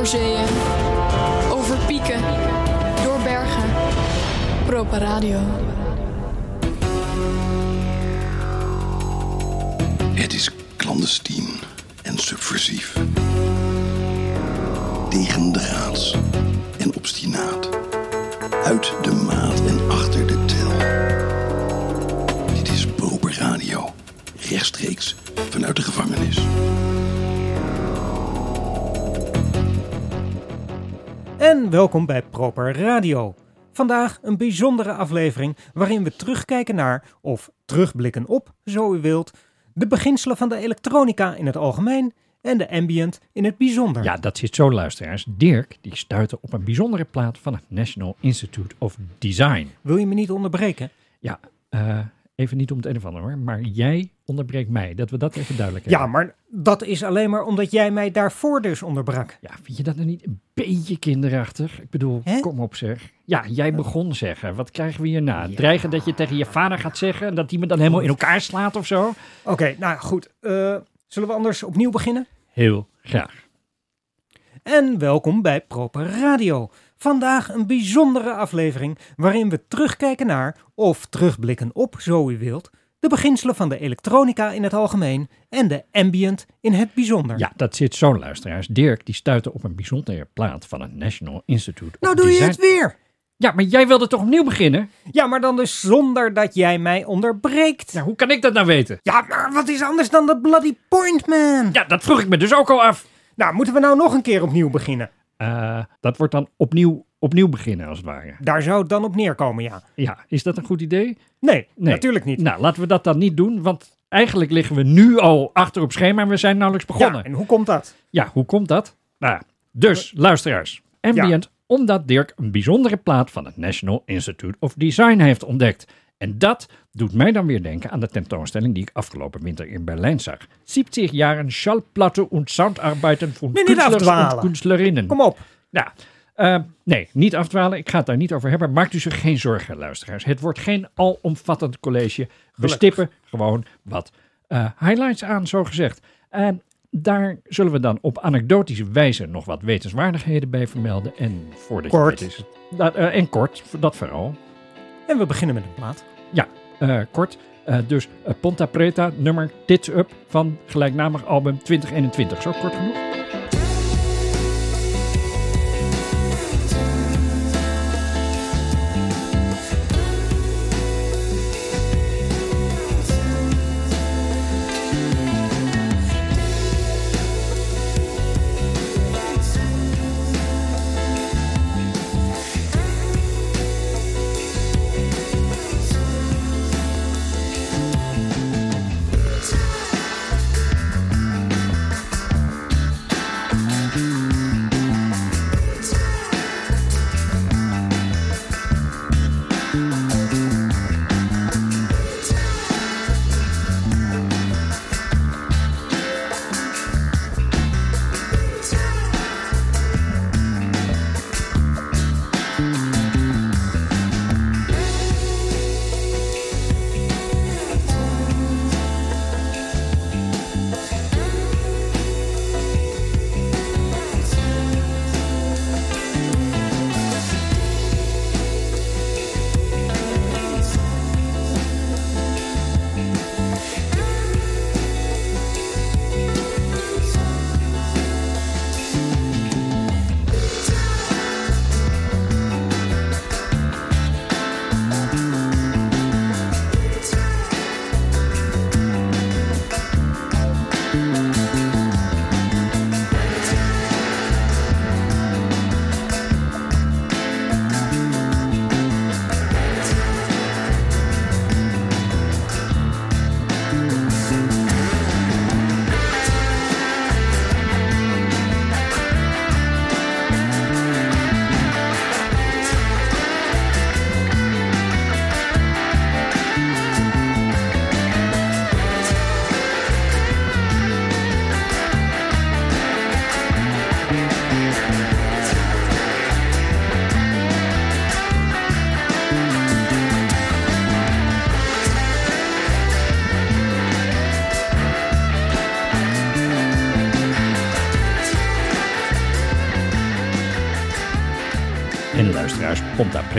Door zeeën, over pieken, door bergen. Propa Radio. Het is clandestien en subversief. Tegendraads en obstinaat. Uit de maat en achter de tel. Dit is Proper Radio. Rechtstreeks vanuit de gevangenis. En welkom bij Proper Radio. Vandaag een bijzondere aflevering waarin we terugkijken naar, of terugblikken op, zo u wilt, de beginselen van de elektronica in het algemeen en de ambient in het bijzonder. Ja, dat zit zo, luisteraars. Dirk die stuitte op een bijzondere plaat van het National Institute of Design. Wil je me niet onderbreken? Ja, eh, even niet om het een of ander hoor, maar jij onderbreekt mij. Dat we dat even duidelijk hebben. Ja, maar dat is alleen maar omdat jij mij daarvoor dus onderbrak. Ja, vind je dat nou niet een beetje kinderachtig? Ik bedoel, Hè? kom op zeg. Ja, jij begon zeggen. Wat krijgen we hierna? Dreigen dat je tegen je vader gaat zeggen en dat hij me dan helemaal in elkaar slaat of zo? Oké, nou goed. Eh, zullen we anders opnieuw beginnen? Heel graag. En welkom bij Proper Radio. Vandaag een bijzondere aflevering waarin we terugkijken naar, of terugblikken op, zo u wilt, de beginselen van de elektronica in het algemeen en de ambient in het bijzonder. Ja, dat zit zo, luisteraars. Dirk die stuitte op een bijzondere plaat van het National Institute nou doe je het weer. Ja, maar jij wilde toch opnieuw beginnen? Ja, maar dan dus zonder dat jij mij onderbreekt. Nou, hoe kan ik dat nou weten? Ja, maar wat is anders dan dat bloody point, man? Ja, dat vroeg ik me dus ook al af. Nou, moeten we nou nog een keer opnieuw beginnen? Eh, dat wordt dan opnieuw, opnieuw beginnen, als het ware. Daar zou het dan op neerkomen, ja. Ja, is dat een goed idee? Nee, Nee. natuurlijk niet. Nou, laten we dat dan niet doen, want eigenlijk liggen we nu al achter op schema en we zijn nauwelijks begonnen. ja, en hoe komt dat? Ja, hoe komt dat? Nou, dus, luisteraars. Ambient, omdat Dirk een bijzondere plaat van het National Institute of Design heeft ontdekt. En dat doet mij dan weer denken aan de tentoonstelling die ik afgelopen winter in Berlijn zag. 70 jaren Schallplatte und Soundarbeiten van Künstlers und Künstlerinnen. Kom op. Nou, eh, nee, niet afdwalen. Ik ga het daar niet over hebben. Maakt u zich geen zorgen, luisteraars. Het wordt geen alomvattend college. We stippen gewoon wat eh, highlights aan, zo gezegd. En daar zullen we dan op anekdotische wijze nog wat wetenswaardigheden bij vermelden. En Kort. je het weet is dat, eh, en kort, dat vooral. En we beginnen met een plaat. Ja, kort. Dus Ponta Preta, nummer Tits Up van gelijknamig album 2021. Zo kort genoeg?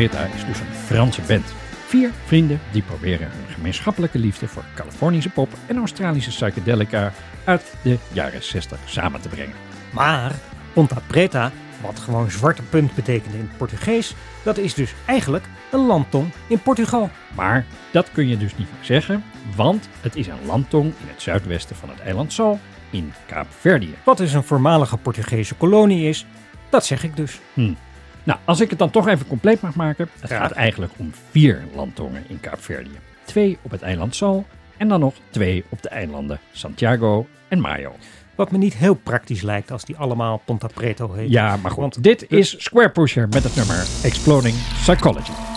Preta is dus een Franse band. Vier vrienden die proberen hun gemeenschappelijke liefde voor Californische pop en Australische psychedelica uit de jaren 60 samen te brengen. Maar Ponta Preta, wat gewoon zwarte punt betekent in het Portugees, dat is dus eigenlijk een landtong in Portugal. Maar dat kun je dus niet zeggen, want het is een landtong in het zuidwesten van het eiland Sal in Kaapverdië. Wat dus een voormalige Portugese kolonie is, dat zeg ik dus. Hm. Nou, als ik het dan toch even compleet mag maken. Het gaat eigenlijk om vier landtongen in Kaapverdië. Twee op het eiland Sal en dan nog twee op de eilanden Santiago en Mayo. Wat me niet heel praktisch lijkt als die allemaal Ponta Preto heet. Ja, maar goed. Want dit is Square Pusher met het nummer Exploding Psychology.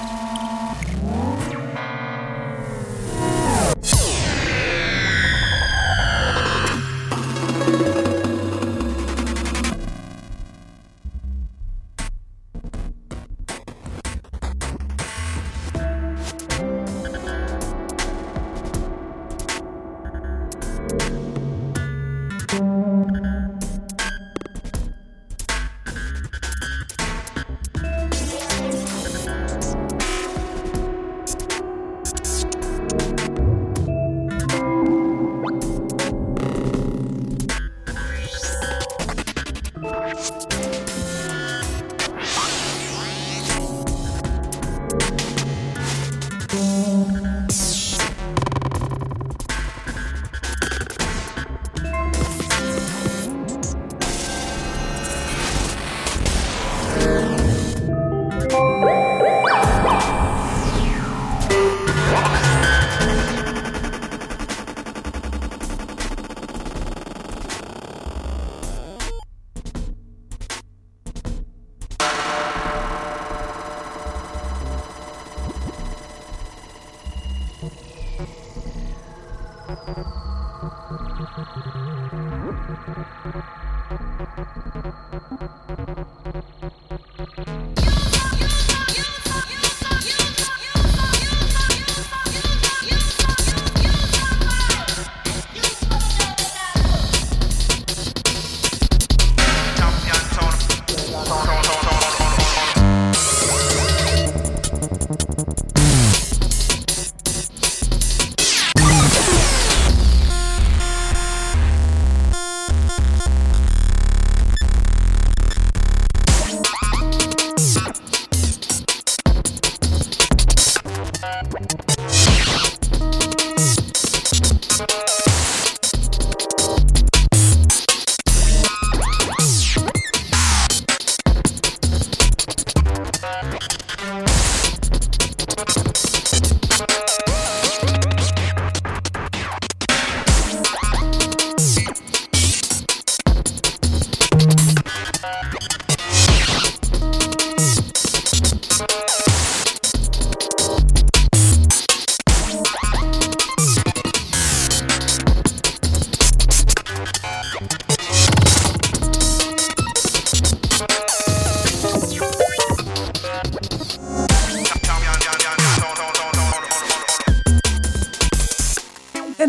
En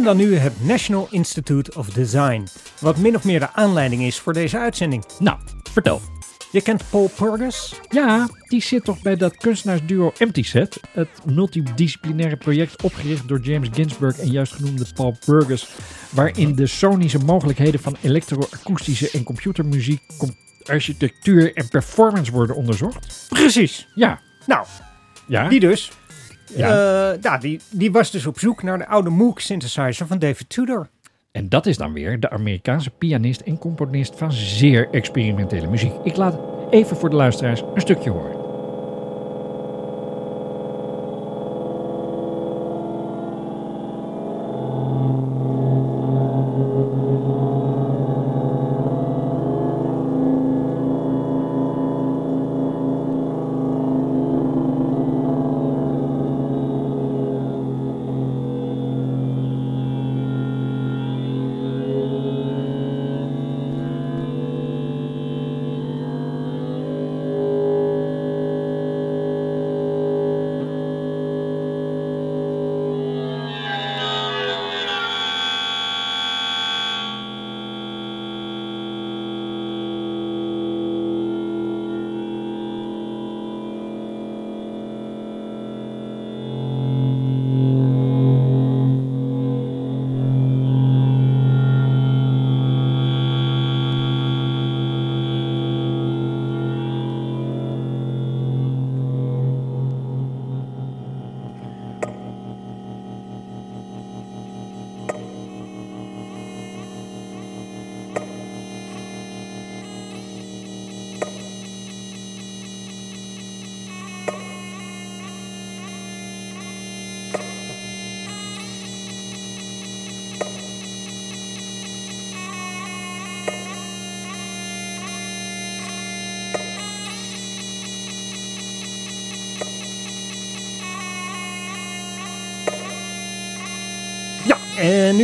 dan nu het National Institute of Design, wat min of meer de aanleiding is voor deze uitzending. Nou, vertel. Je kent Paul Purgus? Ja, die zit toch bij dat kunstenaarsduo Empty Set. Het multidisciplinaire project opgericht door James Ginsberg en juist genoemde Paul Burgess. Waarin de sonische mogelijkheden van elektroakoestische en computermuziek, com- architectuur en performance worden onderzocht. Precies. Ja, Nou, ja. die dus. Ja. Eh, ja, die, die was dus op zoek naar de oude Moog synthesizer van David Tudor. En dat is dan weer de Amerikaanse pianist en componist van zeer experimentele muziek. Ik laat even voor de luisteraars een stukje horen.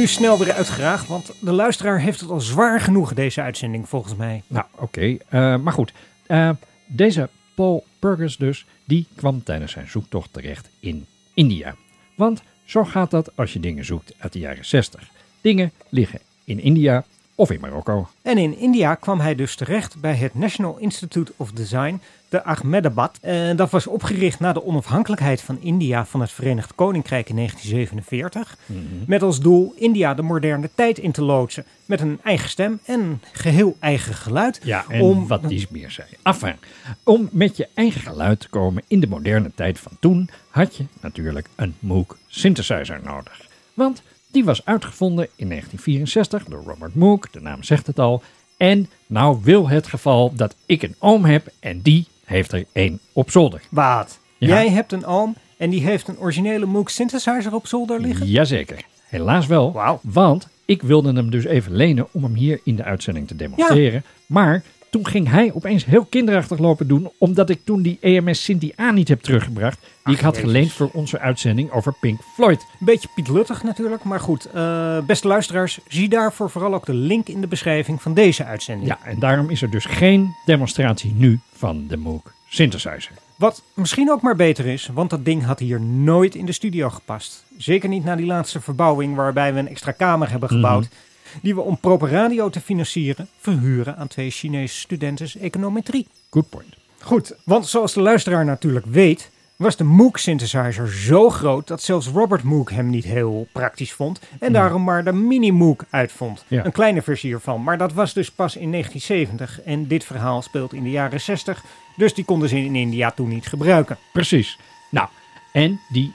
Nu snel weer uitgeraagd, want de luisteraar heeft het al zwaar genoeg, deze uitzending, volgens mij. Nou, oké. eh, maar goed. Eh, deze Paul Burgers dus, die kwam tijdens zijn zoektocht terecht in India. Want zo gaat dat als je dingen zoekt uit de jaren 60. Dingen liggen in India of in Marokko. En in India kwam hij dus terecht bij het National Institute of Design, de Ahmedabad. En dat was opgericht na de onafhankelijkheid van India van het Verenigd Koninkrijk in 1947. Met als doel India de moderne tijd in te loodsen. Met een eigen stem en geheel eigen geluid. Ja, en Om- wat die meer zei. Enfin, om met je eigen geluid te komen in de moderne tijd van toen, had je natuurlijk een Moog synthesizer nodig. Want die was uitgevonden in 1964 door Robert Moog, de naam zegt het al. En nou wil het geval dat ik een oom heb en die heeft er één op zolder. Wat? Ja. Jij hebt een oom en die heeft een originele Moog synthesizer op zolder liggen? Jazeker, helaas wel. Wauw. Want ik wilde hem dus even lenen om hem hier in de uitzending te demonstreren. Maar toen ging hij opeens heel kinderachtig lopen doen, omdat ik toen die EMS Sinti A niet heb teruggebracht, die ik had Jezus. geleend voor onze uitzending over Pink Floyd. Een beetje pietluttig natuurlijk, maar goed. eh, beste luisteraars, zie daarvoor vooral ook de link in de beschrijving van deze uitzending. Ja, en daarom is er dus geen demonstratie nu van de Moog synthesizer. Wat misschien ook maar beter is, want dat ding had hier nooit in de studio gepast. Zeker niet na die laatste verbouwing waarbij we een extra kamer hebben gebouwd. Die we om proper radio te financieren verhuren aan twee Chinese studenten econometrie. Good point. Goed, want zoals de luisteraar natuurlijk weet, was de Moog synthesizer zo groot dat zelfs Robert Moog hem niet heel praktisch vond. En daarom maar de mini Moog uitvond. Ja. Een kleine versie ervan. Maar dat was dus pas in 1970 en dit verhaal speelt in de jaren 60. Dus die konden ze in India toen niet gebruiken. Precies. Nou, en die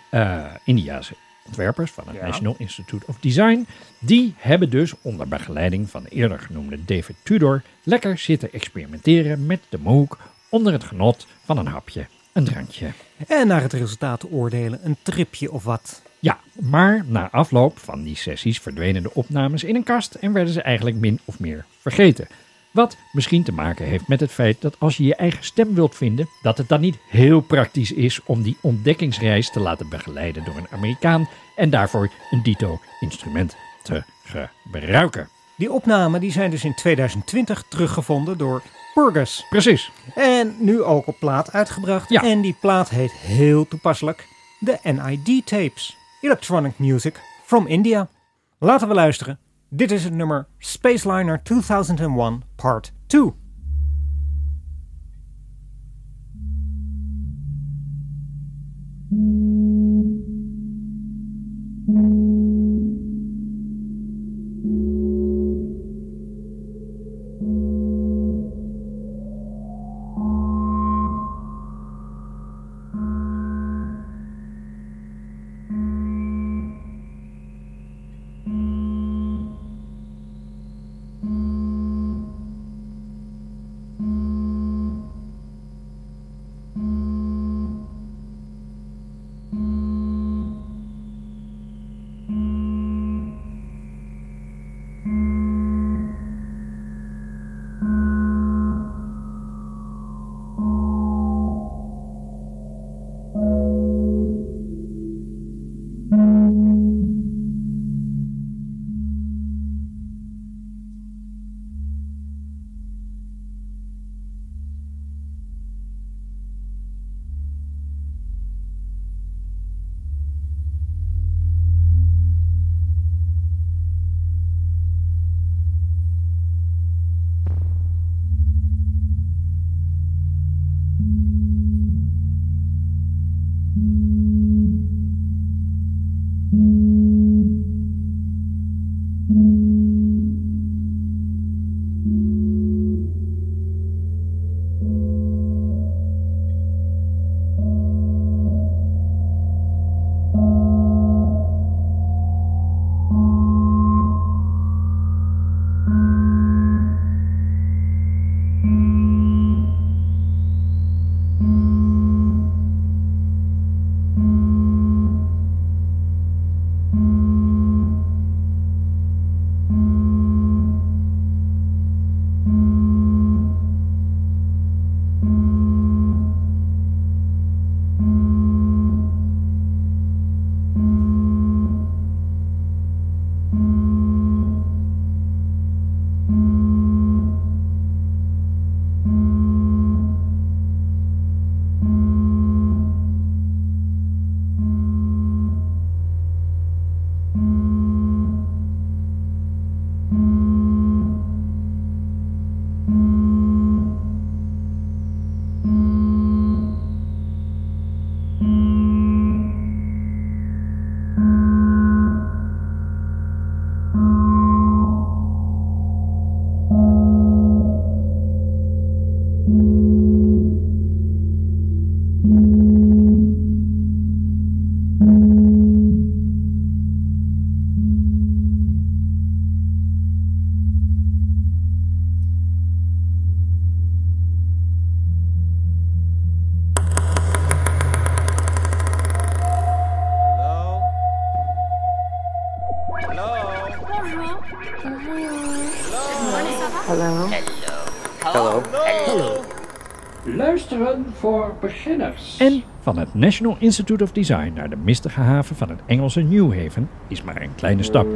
Indiase ontwerpers van het Ja. National Institute of Design, die hebben dus onder begeleiding van de eerder genoemde David Tudor lekker zitten experimenteren met de Moog onder het genot van een hapje, een drankje. En naar het resultaat te oordelen, een tripje of wat. Ja, maar na afloop van die sessies verdwenen de opnames in een kast en werden ze eigenlijk min of meer vergeten. Wat misschien te maken heeft met het feit dat als je je eigen stem wilt vinden, dat het dan niet heel praktisch is om die ontdekkingsreis te laten begeleiden door een Amerikaan en daarvoor een dito instrument te gebruiken. Die opnamen die zijn dus in 2020 teruggevonden door Burgess. Precies. En nu ook op plaat uitgebracht. Ja. En die plaat heet heel toepasselijk de NID Tapes. Electronic Music from India. Laten we luisteren. Dit is het nummer Spaceliner 2001 Part 2. Voor beginners. En van het National Institute of Design naar de mistige haven van het Engelse New Haven is maar een kleine stap.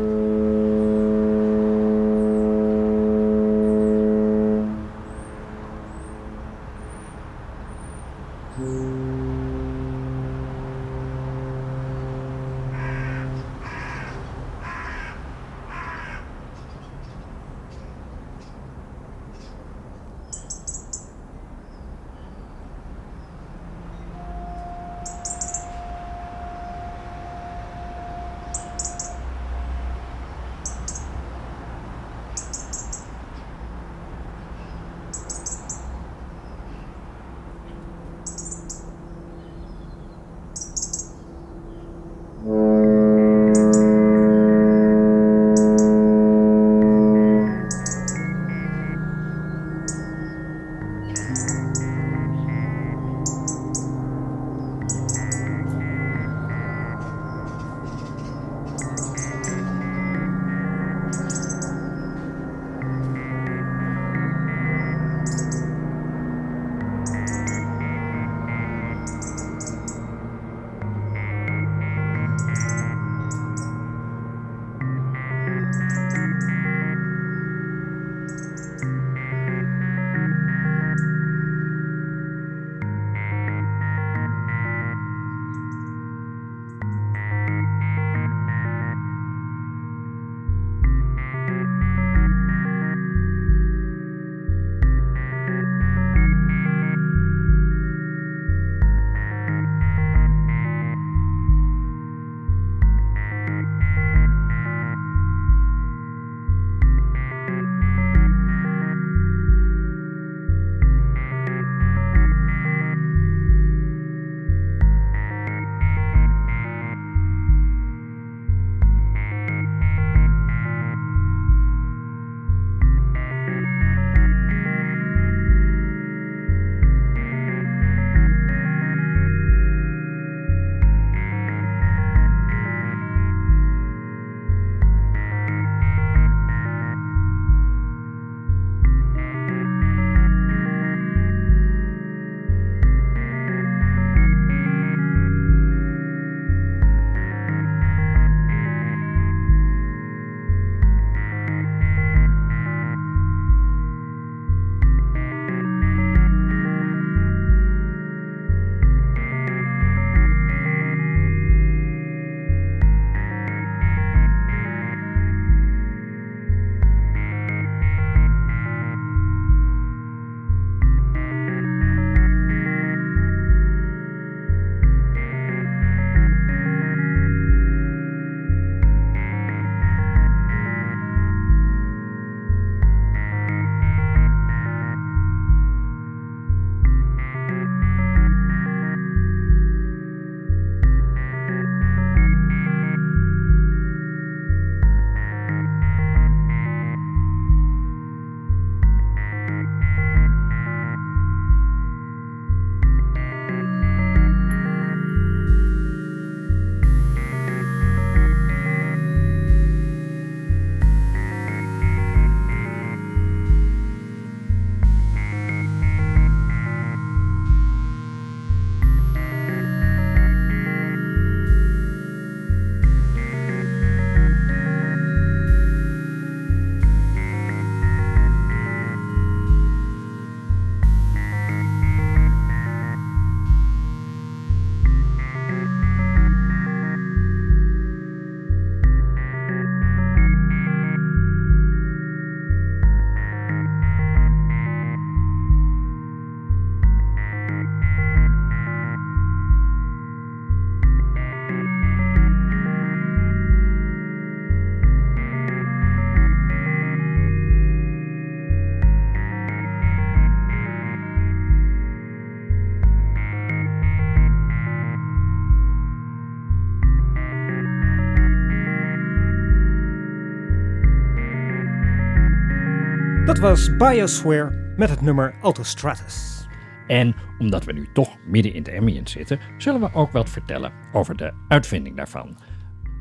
Was Biosware met het nummer Autostratus. En omdat we nu toch midden in de ambient zitten, zullen we ook wat vertellen over de uitvinding daarvan.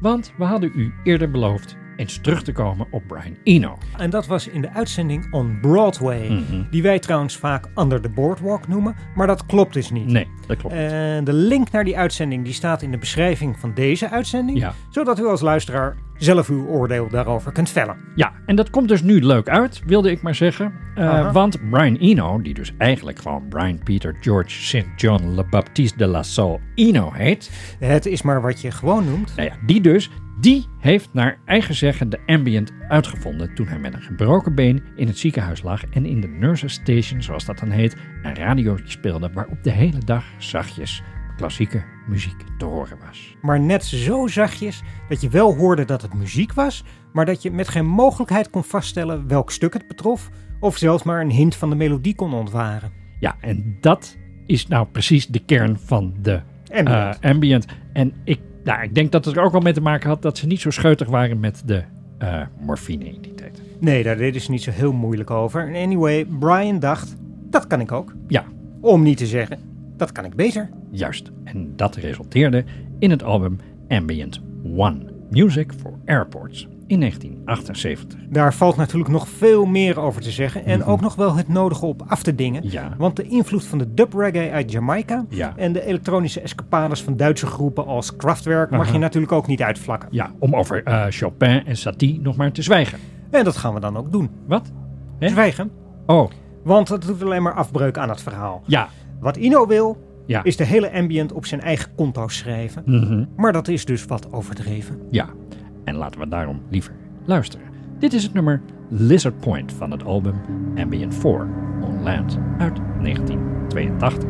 Want we hadden u eerder beloofd eens terug te komen op Brian Eno. En dat was in de uitzending On Broadway, Mhm. die wij trouwens vaak Under the Boardwalk noemen, maar dat klopt dus niet. Nee, dat klopt. En de link naar die uitzending die staat in de beschrijving van deze uitzending, Ja. zodat u als luisteraar zelf uw oordeel daarover kunt vellen. Ja, en dat komt dus nu leuk uit, wilde ik maar zeggen. Uh, Aha. want Brian Eno, die dus eigenlijk gewoon Brian Peter George St. John Le Baptiste de la Salle Eno heet. Het is maar wat je gewoon noemt. Nou ja, die dus, die heeft naar eigen zeggen de ambient uitgevonden toen hij met een gebroken been in het ziekenhuis lag en in de nurses station, zoals dat dan heet, een radiootje speelde waarop de hele dag zachtjes klassieke muziek te horen was. Maar net zo zachtjes dat je wel hoorde dat het muziek was, maar dat je met geen mogelijkheid kon vaststellen welk stuk het betrof, of zelfs maar een hint van de melodie kon ontwaren. Ja, en dat is nou precies de kern van de Ambient. eh, ambient. En ik, nou, ik denk dat het er ook wel mee te maken had dat ze niet zo scheutig waren met de eh, morfine in die tijd. Nee, daar deden ze niet zo heel moeilijk over. En Anyway, Brian dacht, dat kan ik ook. Ja, Om niet te zeggen, dat kan ik beter. juist. En dat resulteerde in het album Ambient One Music for Airports in 1978. Daar valt natuurlijk nog veel meer over te zeggen en Mhm. ook nog wel het nodige op af te dingen. Ja. Want de invloed van de dub reggae uit Jamaica Ja. en de elektronische escapades van Duitse groepen als Kraftwerk mag Aha. je natuurlijk ook niet uitvlakken. Ja, om over eh, Chopin en Satie nog maar te zwijgen. En dat gaan we dan ook doen. Wat? Zwijgen. Oh, Want dat doet alleen maar afbreuk aan het verhaal. ja. Wat Ino wil, Ja. is de hele ambient op zijn eigen konto schrijven. Mhm. Maar dat is dus wat overdreven. Ja, en laten we daarom liever luisteren. Dit is het nummer Lizard Point van het album Ambient 4 on Land uit 1982.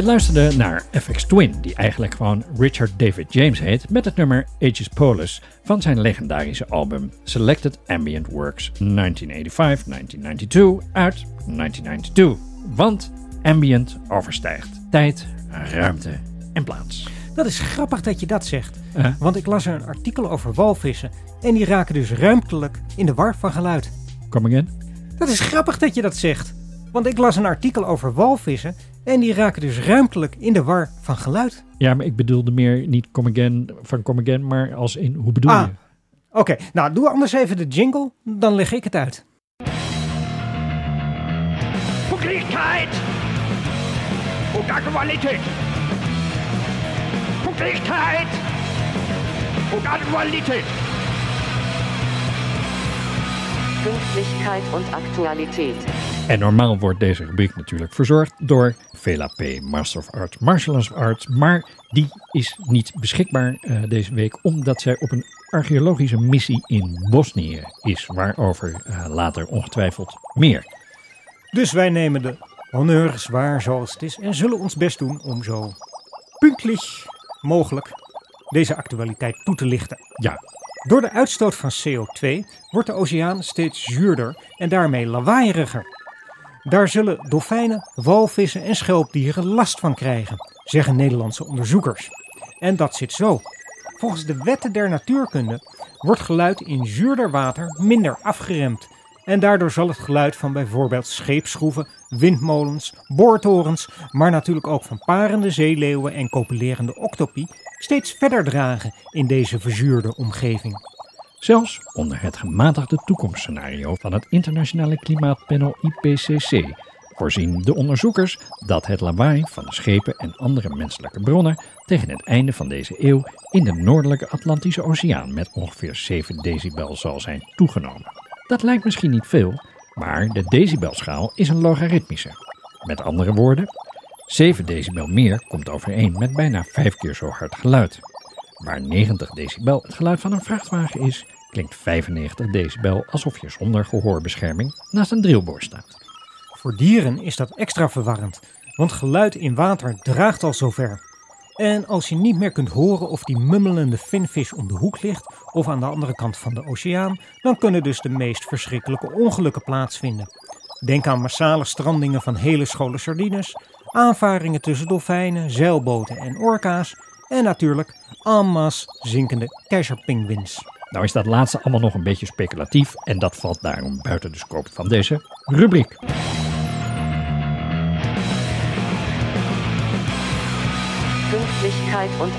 Je luisterde naar FX Twin, die eigenlijk gewoon Richard David James heet, met het nummer Aegis Polis van zijn legendarische album Selected Ambient Works 1985-1992 uit 1992. Want ambient overstijgt tijd, ruimte en plaats. Dat is grappig dat je dat zegt. Uh, Want ik las er een artikel over walvissen en die raken dus ruimtelijk in de war van geluid. come again? Dat is grappig dat je dat zegt. Want ik las een artikel over walvissen en die raken dus ruimtelijk in de war van geluid. Ja, maar ik bedoelde meer niet come again van come again, maar als in hoe bedoel Ah. je? Oké, nou doe anders even de jingle, dan leg ik het uit. Pünktlichkeit und Aktualität. Pünktlichkeit und Aktualität. Pünktlichkeit und Aktualität. En normaal wordt deze rubriek natuurlijk verzorgd door Vela P, Master of Arts, Martial Arts. Maar die is niet beschikbaar eh, deze week omdat zij op een archeologische missie in Bosnië is. Waarover eh, later ongetwijfeld meer. Dus wij nemen de honneurs waar zoals het is en zullen ons best doen om zo puntelijk mogelijk deze actualiteit toe te lichten. Ja, Door de uitstoot van CO2 wordt de oceaan steeds zuurder en daarmee lawaaieriger. Daar zullen dolfijnen, walvissen en schelpdieren last van krijgen, zeggen Nederlandse onderzoekers. En dat zit zo. Volgens de wetten der natuurkunde wordt geluid in zuurder water minder afgeremd. En daardoor zal het geluid van bijvoorbeeld scheepsschroeven, windmolens, boortorens, maar natuurlijk ook van parende zeeleeuwen en copulerende octopi steeds verder dragen in deze verzuurde omgeving. Zelfs onder het gematigde toekomstscenario van het internationale klimaatpanel IPCC voorzien de onderzoekers dat het lawaai van de schepen en andere menselijke bronnen tegen het einde van deze eeuw in de noordelijke Atlantische Oceaan met ongeveer 7 decibel zal zijn toegenomen. Dat lijkt misschien niet veel, maar de decibelschaal is een logaritmische. Met andere woorden, 7 decibel meer komt overeen met bijna 5 keer zo hard geluid. Waar 90 decibel het geluid van een vrachtwagen is, klinkt 95 decibel alsof je zonder gehoorbescherming naast een drillboor staat. Voor dieren is dat extra verwarrend, want geluid in water draagt al zover. En als je niet meer kunt horen of die mummelende vinvis om de hoek ligt of aan de andere kant van de oceaan, dan kunnen dus de meest verschrikkelijke ongelukken plaatsvinden. Denk aan massale strandingen van hele scholen sardines, aanvaringen tussen dolfijnen, zeilboten en orka's en natuurlijk en masse zinkende keizerpinguïns. Nou is dat laatste allemaal nog een beetje speculatief en dat valt daarom buiten de scope van deze rubriek. Pünktlichkeit und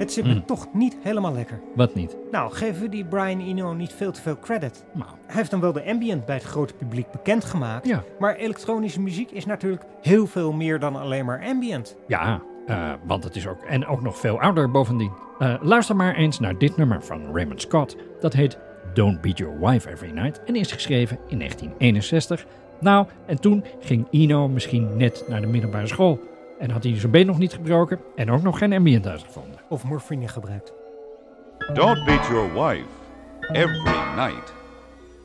Aktualität. zit me toch niet helemaal lekker. Wat niet? Nou, geven we die Brian Eno niet veel te veel credit. Nou, Hij heeft dan wel de ambient bij het grote publiek bekendgemaakt. Ja. Maar elektronische muziek is natuurlijk heel veel meer dan alleen maar ambient. ja, eh, want het is ook, en ook nog veel ouder bovendien. Eh, luister maar eens naar dit nummer van Raymond Scott. Dat heet Don't Beat Your Wife Every Night en is geschreven in 1961. Nou, en toen ging Eno misschien net naar de middelbare school. En had hij zijn been nog niet gebroken en ook nog geen ambient uitgevonden. Of morfine gebruikt. Don't beat your wife every night.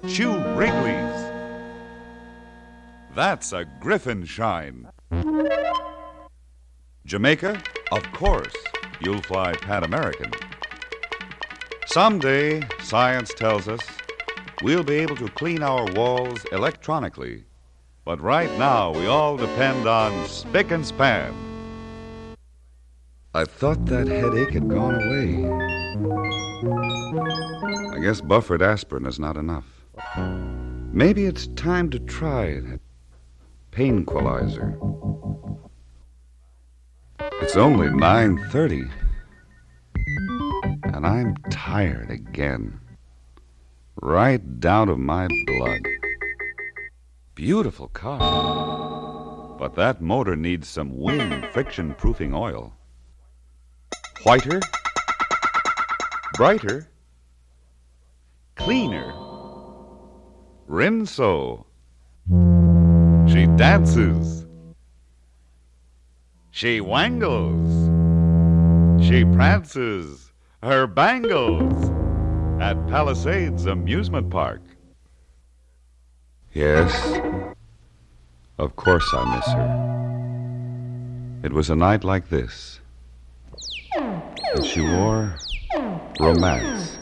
Chew Wrigley's. That's a griffin shine. Jamaica? Of course, you'll fly Pan American. Someday, science tells us, we'll be able to clean our walls electronically. But right now, we all depend on spick and span. I thought that headache had gone away. I guess buffered aspirin is not enough. Maybe it's time to try that painquilizer. It's only 9:30 and I'm tired again. Right down to my blood. Beautiful car. But that motor needs some wind friction proofing oil. Whiter? Brighter? Cleaner? Rinso. She dances. She wangles. She prances her bangles at Palisades Amusement Park. Yes, of course I miss her. It was a night like this. And she wore Romance.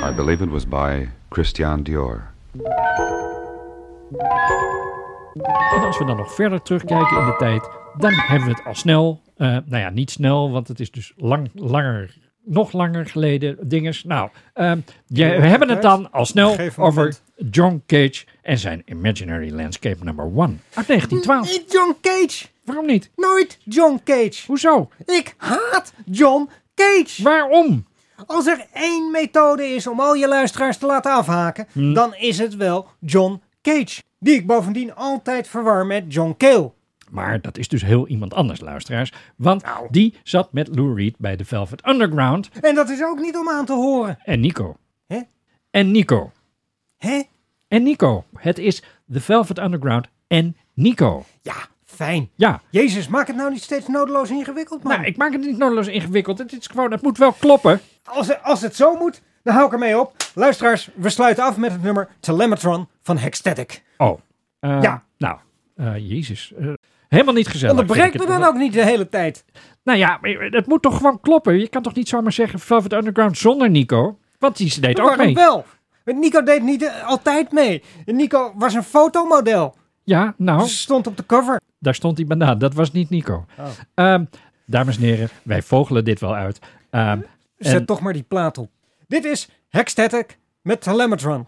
I believe it was by Christian Dior. En als we dan nog verder terugkijken in de tijd, dan hebben we het al snel, eh, nou ja, niet snel, want het is dus lang, langer, nog langer geleden dinges. Nou, ehm, je, we hebben het dan al snel over. John Cage en zijn Imaginary Landscape number 1 uit 1912. Niet John Cage! Waarom niet? Nooit John Cage! Hoezo? Ik haat John Cage! Waarom? Als er één methode is om al je luisteraars te laten afhaken, Hm. dan is het wel John Cage. Die ik bovendien altijd verwar met John Cale. Maar dat is dus heel iemand anders, luisteraars. Want Nou. die zat met Lou Reed bij de Velvet Underground En dat is ook niet om aan te horen. en Nico. Hè? En Nico. Hè? En Nico. Het is The Velvet Underground en Nico. Ja, fijn. Ja, Jezus, maak het nou niet steeds nodeloos ingewikkeld, man. nou, ik maak het niet nodeloos ingewikkeld. Het is gewoon, het moet wel kloppen. Als, als het zo moet, dan hou ik ermee op. Luisteraars, we sluiten af met het nummer Telemetron van Hexstatic. Oh. eh, Ja. Nou, eh, jezus. eh, helemaal niet gezellig. Onderbreek me dan ook niet de hele tijd. Nou ja, het moet toch gewoon kloppen. Je kan toch niet zomaar zeggen Velvet Underground zonder Nico? Want die deed ook mee. wel? Nico deed niet eh, altijd mee. Nico was een fotomodel. Ja, nou, Ze stond op de cover. daar stond hij bijna. Dat was niet Nico. Oh. Ehm, dames en heren, wij vogelen dit wel uit. Ehm, Zet en- toch maar die plaat op. Dit is Hexstatic met Telemetron.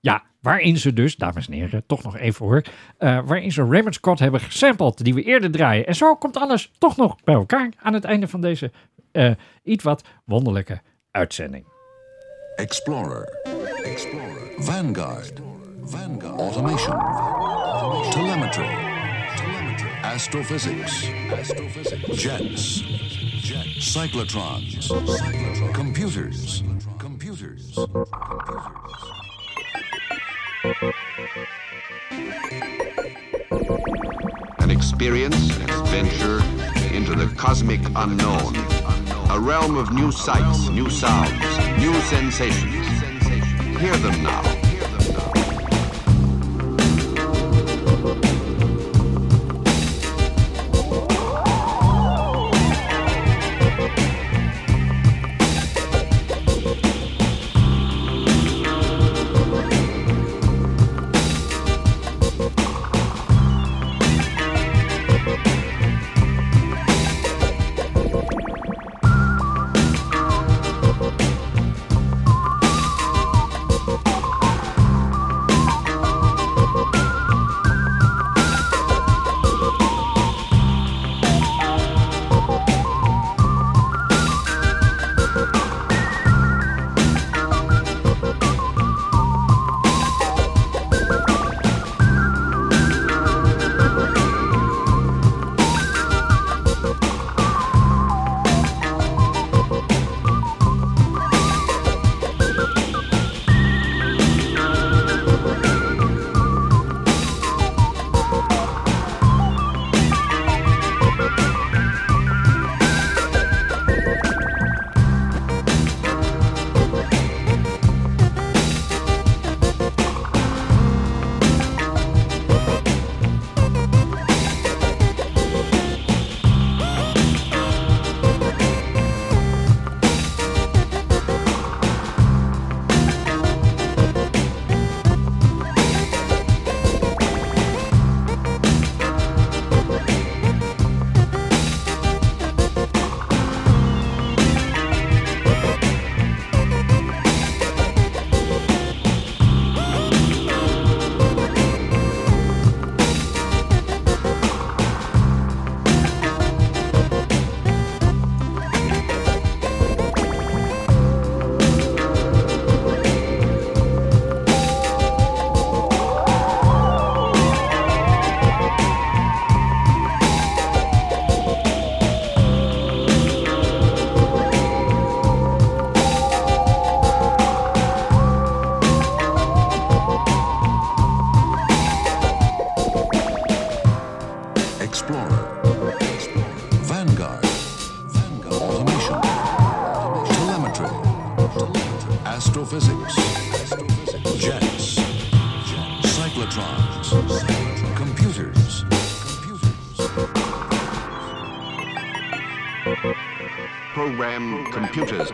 Ja, waarin ze dus, dames en heren, toch nog even hoor. eh, waarin ze Raymond Scott hebben gesampled, die we eerder draaien. En zo komt alles toch nog bij elkaar aan het einde van deze eh, iets wat wonderlijke uitzending. Explorer. Explorer. Vanguard. Vanguard. Automation. Telemetry. Telemetry. Astrophysics. Astrophysics. Jets. Jets. Cyclotrons. Cyclotrons. Computers. Computers. Computers. An experience, an adventure into the cosmic unknown. A realm of new sights, new sounds, new sensations. Hear them now.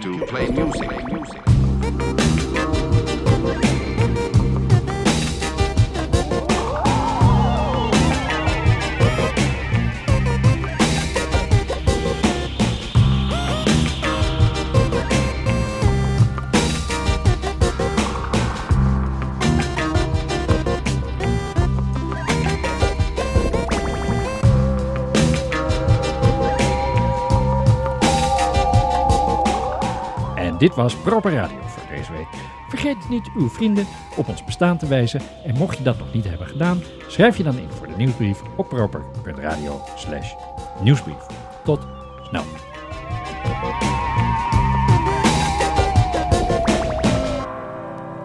To dit was Proper Radio voor deze week. Vergeet niet uw vrienden op ons bestaan te wijzen. En mocht je dat nog niet hebben gedaan, schrijf je dan in voor de nieuwsbrief op proper.radio slash nieuwsbrief. Tot snel.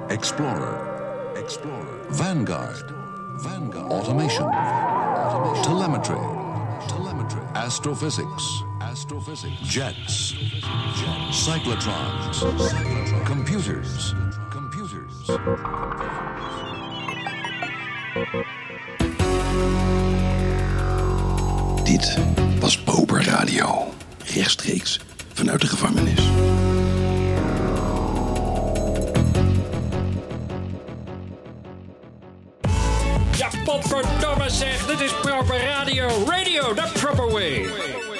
Explorer, Explorer, Vanguard, Vanguard, Automation, Automation, Telemetry, Telemetry, Astrophysics, Astrophysics, Jets, Jets, Cyclotrons, Computers, Computers. Dit was Proper Radio. Rechtstreeks vanuit de gevangenis. Ja, potverdomme zeg, dit is Proper Radio. Radio, the proper way.